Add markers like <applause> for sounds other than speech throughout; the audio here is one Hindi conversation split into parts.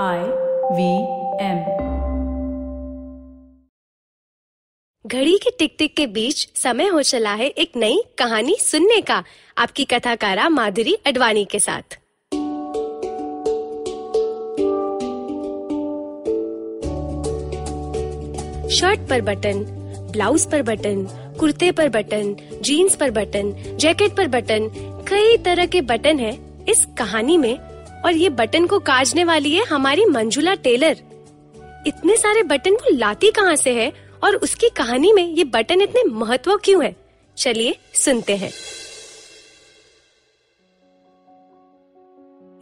I वी एम घड़ी के टिक टिक के बीच समय हो चला है एक नई कहानी सुनने का। आपकी कथाकारा माधुरी अडवाणी के साथ। शर्ट पर बटन, ब्लाउज पर बटन, कुर्ते पर बटन, जीन्स पर बटन, जैकेट पर बटन, कई तरह के बटन हैं इस कहानी में। और ये बटन को काजने वाली है हमारी मंजुला टेलर। इतने सारे बटन वो लाती कहाँ से है? और उसकी कहानी में ये बटन इतने महत्व क्यों है? चलिए सुनते हैं।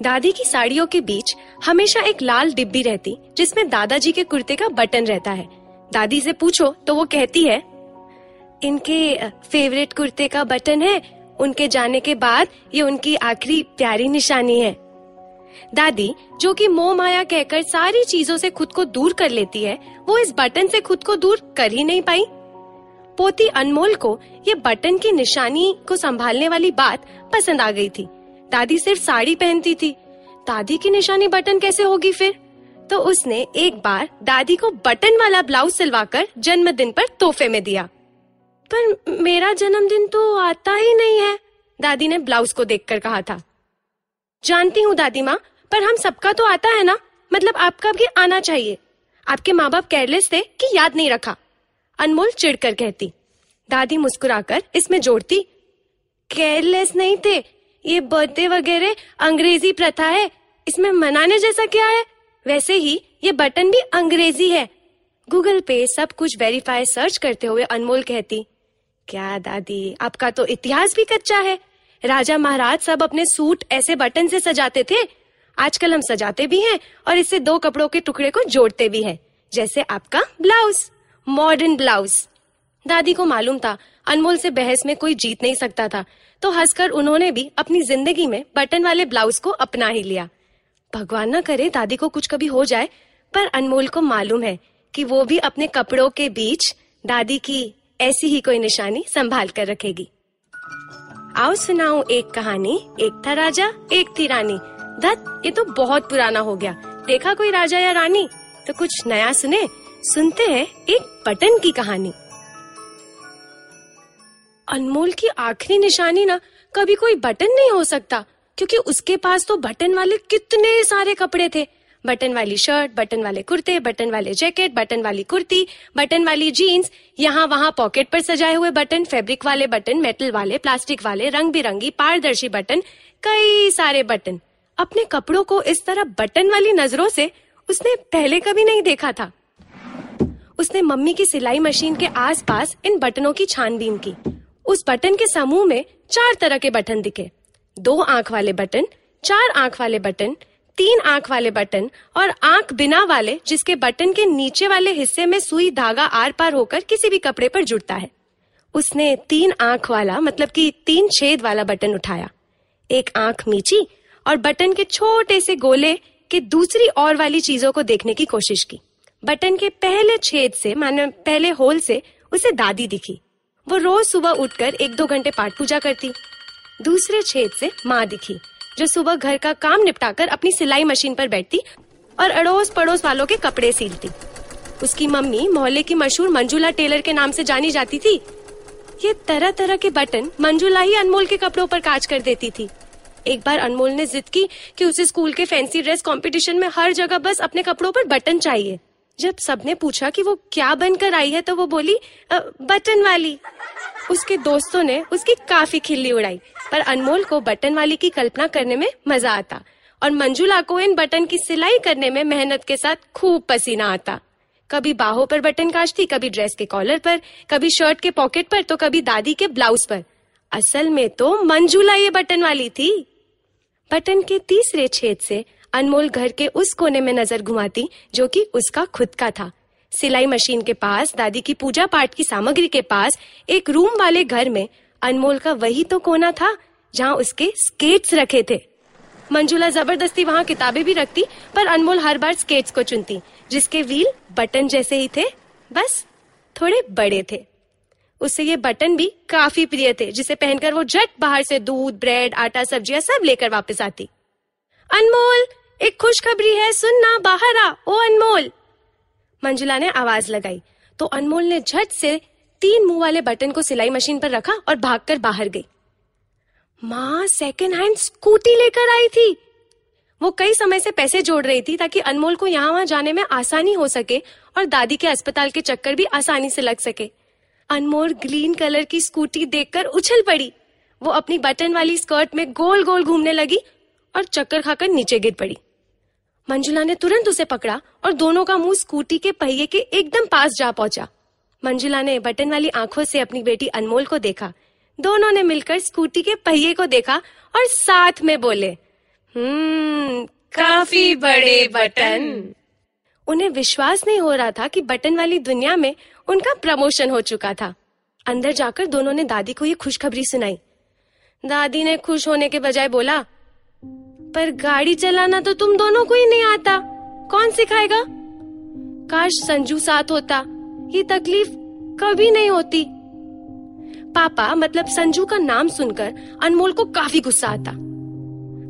दादी की साड़ियों के बीच हमेशा एक लाल डिब्बी रहती, जिसमें दादाजी के कुर्ते का बटन रहता है। दादी से पूछो तो वो कहती है, इनके फेवरेट कुर्ते का बटन है, उनके जाने के बाद ये उनकी आखिरी प्यारी निशानी है। दादी, जो कि मोह माया कहकर सारी चीज़ों से खुद को दूर कर लेती है, वो इस बटन से खुद को दूर कर ही नहीं पाई। पोती अनमोल को ये बटन की निशानी को संभालने वाली बात पसंद आ गई थी। दादी सिर्फ़ साड़ी पहनती थी। दादी की निशानी बटन कैसे होगी फिर? तो उसने एक बार दादी को बटन वाला ब्लाउज सिलवाकर जन्मदिन पर तोहफे में दिया। पर मेरा जन्मदिन तो आता ही नहीं है, दादी ने ब्लाउज को देखकर कहा था। जानती हूँ दादी माँ, पर हम सबका तो आता है ना? मतलब आपका भी आना चाहिए। आपके माँ बाप केयरलेस थे कि याद नहीं रखा। अनमोल चिड़कर कहती। दादी मुस्कुराकर इसमें जोड़ती। केयरलेस नहीं थे। ये बर्थडे वगैरह अंग्रेज़ी प्रथा है। इसमें मनाने जैसा क्या है? वैसे ही ये बटन भी अंग्रेज़ी है। गूगल पे सब कुछ वेरीफाई सर्च करते हुए अनमोल कहती। क्या दादी, आपका तो इतिहास भी कच्चा है। राजा महाराज सब अपने सूट ऐसे बटन से सजाते थे। आजकल हम सजाते भी हैं और इससे दो कपड़ों के टुकड़े को जोड़ते भी हैं, जैसे आपका ब्लाउज मॉडर्न ब्लाउज। दादी को मालूम था, अनमोल से बहस में कोई जीत नहीं सकता था तो हंसकर उन्होंने भी अपनी ज़िंदगी में बटन वाले ब्लाउज को अपना ही लिया। भगवान न करे दादी को कुछ कभी हो जाए, पर अनमोल को मालूम है कि वो भी अपने कपड़ों के बीच दादी की ऐसी ही कोई निशानी संभाल कर रखेगी। आओ सुनाऊं एक कहानी, एक था राजा, एक थी रानी। दत्त, ये तो बहुत पुराना हो गया। देखा कोई राजा या रानी? तो कुछ नया सुने। सुनते हैं एक बटन की कहानी। अनमोल की आखिरी निशानी ना, कभी कोई बटन नहीं हो सकता, क्योंकि उसके पास तो बटन वाले कितने सारे कपड़े थे। बटन वाली शर्ट, बटन वाले कुर्ते, बटन वाले जैकेट, बटन वाली कुर्ती, बटन वाली जीन्स, यहाँ वहाँ पॉकेट पर सजाए हुए बटन, फैब्रिक वाले बटन, मेटल वाले, प्लास्टिक वाले रंग बिरंगी पारदर्शी बटन, कई सारे बटन। अपने कपड़ों को इस तरह बटन वाली नज़रों से उसने पहले कभी नहीं देखा था। उसने मम्मी की सिलाई मशीन के आसपास इन बटनों की छानबीन की। उस बटन के समूह में चार तरह के बटन दिखे। दो आँख वाले बटन, चार आँख वाले बटन तीन आँख वाले बटन और आँख बिना वाले, जिसके बटन के नीचे वाले हिस्से में सुई धागा आर पार होकर किसी भी कपड़े पर जुड़ता है। उसने तीन आँख वाला मतलब कि तीन छेद वाला बटन उठाया। एक आँख मीची और बटन के छोटे से गोले के दूसरी और वाली चीज़ों को देखने की कोशिश की। बटन के पहले छेद से, माने पहले होल से उसे दादी दिखी। वो रोज सुबह उठकर एक दो घंटे पाठ पूजा करती। दूसरे छेद से माँ दिखी। जो सुबह घर का काम निपटाकर अपनी सिलाई मशीन पर बैठती और अड़ोस पड़ोस वालों के कपड़े सीलती। उसकी मम्मी मोहल्ले की मशहूर मंजुला टेलर के नाम से जानी जाती थी। ये तरह तरह के बटन मंजुला ही अनमोल के कपड़ों पर काज कर देती थी। एक बार अनमोल ने जिद की कि उसे स्कूल के फैंसी ड्रेस कंपटीशन में हर जगह बस अपने कपड़ों पर बटन चाहिए। जब सबने पूछा कि वो क्या बनकर आई है तो वो बोली बटन वाली। उसके दोस्तों ने उसकी काफ़ी खिल्ली उड़ाई, पर अनमोल को बटन वाली की कल्पना करने में मज़ा आता और मंजुला को इन बटन की सिलाई करने में मेहनत के साथ खूब पसीना आता। कभी बाहों पर बटन काटती कभी ड्रेस के कॉलर पर, कभी शर्ट के पॉकेट पर तो कभी दादी के ब्लाउज पर। असल में तो मंजुला ये बटन वाली थी। बटन के तीसरे छेद से अनमोल घर के उस कोने में नज़र घुमाती, जो कि उसका खुद का था। सिलाई मशीन के पास, दादी की पूजा पाठ की सामग्री के पास, एक रूम वाले घर में अनमोल का वही तो कोना था, जहाँ उसके स्केट्स रखे थे। मंजुला ज़बरदस्ती वहाँ किताबें भी रखती, पर अनमोल हर बार स्केट्स को चुनती, जिसके व्हील बटन जैसे ही थे, बस थोड़े बड़े थे। उससे ये बटन भी काफ़ी प्रिय थे, जिसे पहनकर वो झट बाहर से दूध, ब्रेड, आटा, सब्ज़ियाँ सब लेकर वापस आती। अनमोल! एक खुशखबरी है, सुनना, बाहर आ, ओ अनमोल। मंजुला ने आवाज़ लगाई। तो अनमोल ने झट से तीन मुँह वाले बटन को सिलाई मशीन पर रखा और भागकर बाहर गई। माँ सेकेंड हैंड स्कूटी लेकर आई थी। वो कई समय से पैसे जोड़ रही थी ताकि अनमोल को यहाँ वहाँ जाने में आसानी हो सके और दादी के अस्पताल के चक्कर भी आसानी से लग सके। अनमोल ग्रीन कलर की स्कूटी देखकर उछल पड़ी। वो अपनी बटन वाली स्कर्ट में गोल गोल घूमने लगी और चक्कर खाकर नीचे गिर पड़ी। मंजुला ने तुरंत उसे पकड़ा और दोनों का मुँह स्कूटी के पहिए के एकदम पास जा पहुँचा। मंजुला ने बटन वाली आँखों से अपनी बेटी अनमोल को देखा। दोनों ने मिलकर स्कूटी के पहिए को देखा और साथ में बोले हम्म काफ़ी बड़े बटन। उन्हें विश्वास नहीं हो रहा था कि बटन वाली दुनिया में उनका प्रमोशन हो चुका था। अंदर जाकर दोनों ने दादी को ये खुशखबरी सुनाई। दादी ने खुश होने के बजाय बोला पर गाड़ी चलाना तो तुम दोनों को ही नहीं आता। कौन सिखाएगा? काश संजू साथ होता। ये तकलीफ़ कभी नहीं होती। पापा मतलब संजू का नाम सुनकर अनमोल को काफ़ी गुस्सा आता।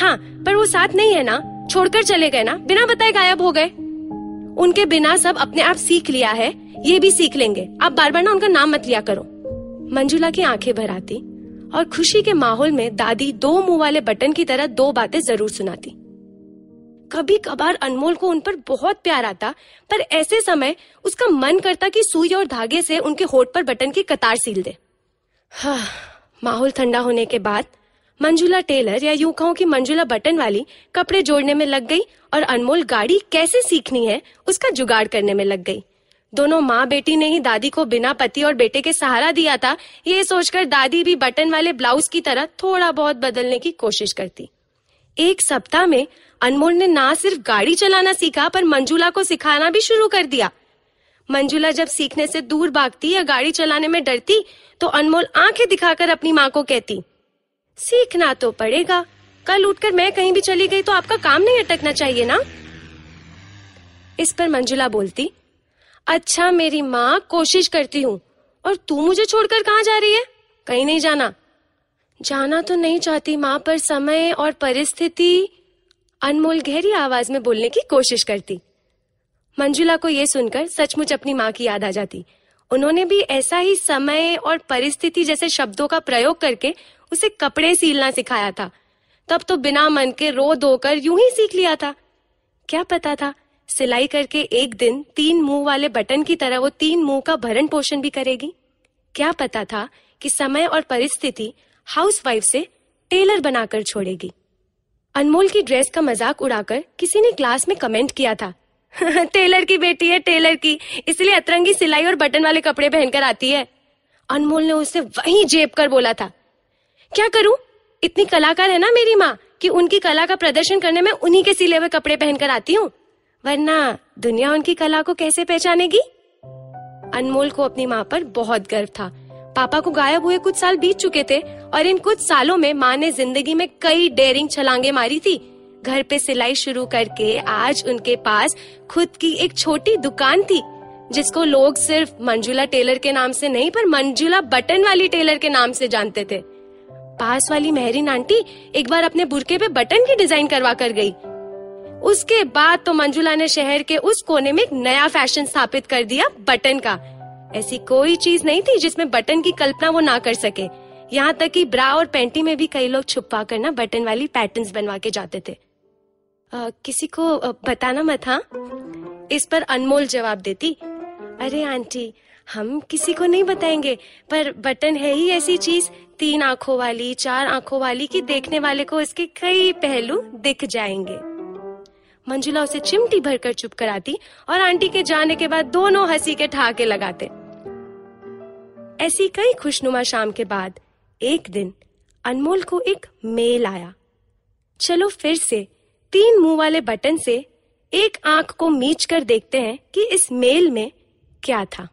हाँ पर वो साथ नहीं है ना? छोड़कर चले गए ना? बिना बताए गायब हो गए। उनके बिना सब अपने आप सीख लिया है। ये भी सीख लेंगे। आप बार बार ना उनका नाम मत लिया करो। मंजुला की आँखें भर आती। और खुशी के माहौल में दादी दो मुँह वाले बटन की तरह दो बातें ज़रूर सुनाती। कभी कभार अनमोल को उन पर बहुत प्यार आता पर ऐसे समय उसका मन करता कि सुई और धागे से उनके होठ पर बटन की कतार सील दे। हाँ, माहौल ठंडा होने के बाद मंजुला टेलर या यूँ कहूँ कि मंजुला बटन वाली कपड़े जोड़ने में लग गई और अनमोल गाड़ी कैसे सीखनी है उसका जुगाड़ करने में लग गई। दोनों माँ बेटी ने ही दादी को बिना पति और बेटे के सहारा दिया था। ये सोचकर दादी भी बटन वाले ब्लाउज की तरह थोड़ा बहुत बदलने की कोशिश करती। एक सप्ताह में अनमोल ने ना सिर्फ़ गाड़ी चलाना सीखा, पर मंजुला को सिखाना भी शुरू कर दिया। मंजुला जब सीखने से दूर भागती या गाड़ी चलाने में डरती तो अनमोल आँखें दिखाकर अपनी माँ को कहती, सीखना तो पड़ेगा। कल उठकर मैं कहीं भी चली गई तो आपका काम नहीं अटकना चाहिए ना? इस पर मंजुला बोलती अच्छा मेरी माँ कोशिश करती हूँ। और तू मुझे छोड़कर कहाँ जा रही है? कहीं नहीं जाना। जाना तो नहीं चाहती माँ, पर समय और परिस्थिति, अनमोल गहरी आवाज़ में बोलने की कोशिश करती। मंजुला को यह सुनकर सचमुच अपनी माँ की याद आ जाती। उन्होंने भी ऐसा ही समय और परिस्थिति जैसे शब्दों का प्रयोग करके उसे कपड़े सीलना सिखाया था। तब तो बिना मन के रो धोकर यूँ ही सीख लिया था। क्या पता था सिलाई करके एक दिन तीन मुँह वाले बटन की तरह वो तीन मुँह का भरण पोषण भी करेगी। क्या पता था कि समय और परिस्थिति हाउसवाइफ से टेलर बनाकर छोड़ेगी। अनमोल की ड्रेस का मज़ाक उड़ाकर किसी ने क्लास में कमेंट किया था। <laughs> टेलर की बेटी है टेलर की। इसलिए अतरंगी सिलाई और बटन वाले कपड़े पहनकर आती है। अनमोल ने उसे वहीं जेब कर बोला था। क्या करूँ? इतनी कलाकार है ना मेरी माँ कि उनकी कला का प्रदर्शन करने में उन्हीं के सिले हुए कपड़े पहनकर आती हूँ। वरना दुनिया उनकी कला को कैसे पहचानेगी? अनमोल को अपनी माँ पर बहुत गर्व था। पापा को गायब हुए कुछ साल बीत चुके थे और इन कुछ सालों में माँ ने ज़िंदगी में कई डेयरिंग छलांगे मारी थी। घर पे सिलाई शुरू करके आज उनके पास खुद की एक छोटी दुकान थी, जिसको लोग सिर्फ़ मंजुला टेलर के नाम से नहीं, पर मंजुला बटन वाली टेलर के नाम से जानते थे। पास वाली मेहरीन आंटी एक बार अपने बुरके पे बटन की डिज़ाइन करवा कर गई। उसके बाद तो मंजुला ने शहर के उस कोने में एक नया फ़ैशन स्थापित कर दिया बटन का। ऐसी कोई चीज़ नहीं थी जिसमें बटन की कल्पना वो ना कर सके। यहाँ तक कि ब्रा और पेंटी में भी कई लोग छुपा कर ना बटन वाली पैटर्न्स बनवा के जाते थे। आ, किसी को बताना मत हाँ? इस पर अनमोल जवाब देती अरे आंटी हम किसी को नहीं बताएँगे पर बटन है ही ऐसी चीज़। तीन आँखों वाली चार आँखों वाली की देखने वाले को इसके कई पहलू दिख जाएँगे। मंजुला उसे चिमटी भरकर चुप कराती और आंटी के जाने के बाद दोनों हँसी के ठहाके लगाते। ऐसी कई खुशनुमा शाम के बाद, एक दिन, अनमोल को एक मेल आया। चलो फिर से, तीन मुँह वाले बटन से एक आँख को मीच कर देखते हैं कि इस मेल में क्या था।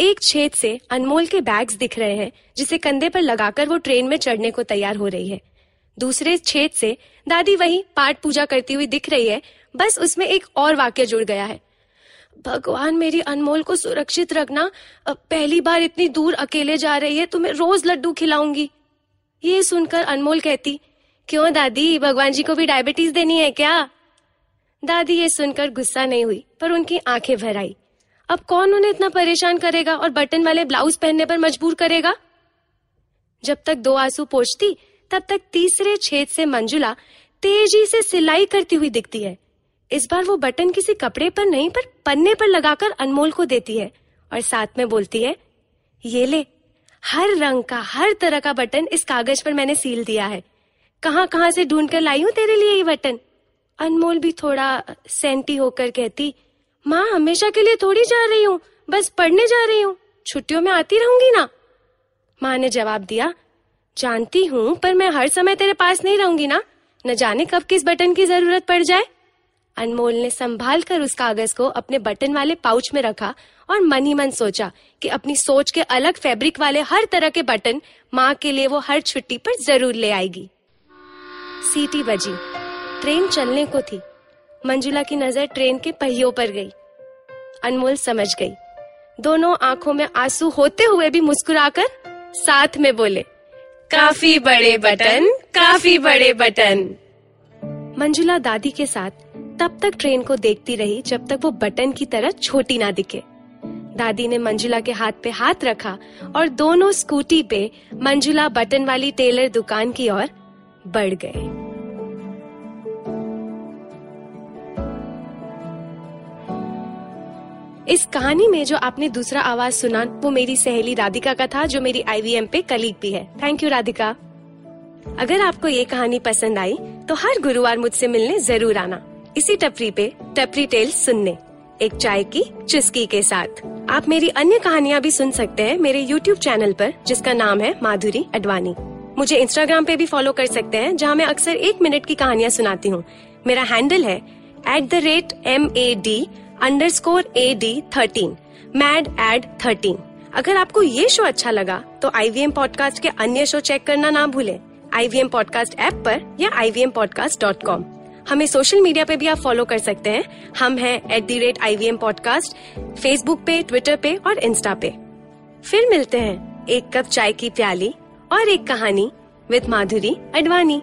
एक छेद से अनमोल के बैग्स दिख रहे हैं, जिसे कंधे पर लगाकर वो ट्रेन में चढ़ने को तैयार हो रही है। दूसरे छेद से दादी वही पाठ पूजा करती हुई दिख रही है। बस उसमें एक और वाक्य जुड़ गया है। भगवान, मेरी अनमोल को सुरक्षित रखना। पहली बार इतनी दूर अकेले जा रही है तुम्हें रोज लड्डू खिलाऊँगी। ये सुनकर अनमोल कहती, क्यों दादी? भगवान जी को भी डायबिटीज़ देनी है क्या? दादी ये सुनकर गुस्सा नहीं हुई, पर उनकी आँखें भर आई। अब कौन उन्हें इतना परेशान करेगा और बटन वाले ब्लाउज पहनने पर मजबूर करेगा? जब तक दो आँसू पोछती तब तक तीसरे छेद से मंजुला तेज़ी से सिलाई करती हुई दिखती है। इस बार वो बटन किसी कपड़े पर नहीं, पर पन्ने पर लगाकर अनमोल को देती है और साथ में बोलती है, ये ले, हर रंग का, हर तरह का बटन इस कागज़ पर मैंने सील दिया है। कहाँ कहाँ से ढूंढ कर लाई हूँ तेरे लिए ये बटन? अनमोल भी थोड़ा सेंटी होकर कहती, माँ, हमेशा के लिए थोड़ी जा रही हूँ, बस पढ़ने जा रही हूँ, छुट्टियों में आती रहूँगी ना? माँ ने जवाब दिया जानती हूँ, पर मैं हर समय तेरे पास नहीं रहूँगी ना। न जाने कब किस बटन की ज़रूरत पड़ जाए। अनमोल ने संभाल कर उस कागज़ को अपने बटन वाले पाउच में रखा और मन ही मन सोचा कि अपनी सोच के अलग फैब्रिक वाले हर तरह के बटन माँ के लिए वो हर छुट्टी पर ज़रूर ले आएगी। सीटी बजी। ट्रेन चलने को थी। मंजुला की नज़र ट्रेन के पहियों पर गई। अनमोल समझ गई। दोनों आँखों में आँसू होते हुए भी मुस्कुराकर साथ में बोले काफ़ी बड़े बटन, काफ़ी बड़े बटन। मंजुला दादी के साथ तब तक ट्रेन को देखती रही जब तक वो बटन की तरह छोटी ना दिखे। दादी ने मंजुला के हाथ पे हाथ रखा और दोनों स्कूटी पे मंजुला बटन वाली टेलर दुकान की ओर बढ़ गए। इस कहानी में जो आपने दूसरा आवाज़ सुना, वो मेरी सहेली राधिका का था, जो मेरी आईवीएम पे कलीग भी है। Thank you Radhika. अगर आपको ये कहानी पसंद आई तो हर गुरुवार मुझसे मिलने ज़रूर आना। इसी टपरी पे, टपरी टेल सुनने, एक चाय की चुस्की के साथ। आप मेरी अन्य कहानियाँ भी सुन सकते हैं मेरे यूट्यूब चैनल पर, जिसका नाम है माधुरी अडवाणी। मुझे इंस्टाग्राम पे भी फॉलो कर सकते हैं, जहाँ मैं अक्सर एक मिनट की कहानियाँ सुनाती हूँ। मेरा हैंडल है at the rate M A D underscore A D thirteen mad ad thirteen अगर आपको ये शो अच्छा लगा तो आई वी पॉडकास्ट के अन्य शो चेक करना ना भूलें। आई वी पॉडकास्ट ऐप पर या I V podcast dot com हमें सोशल मीडिया पे भी आप फॉलो कर सकते हैं। हम हैं at the rate I V M podcast Facebook पे ट्विटर पे और इंस्टा पे। फिर मिलते हैं एक कप चाय की प्याली और एक कहानी विद माधुरी अडवाणी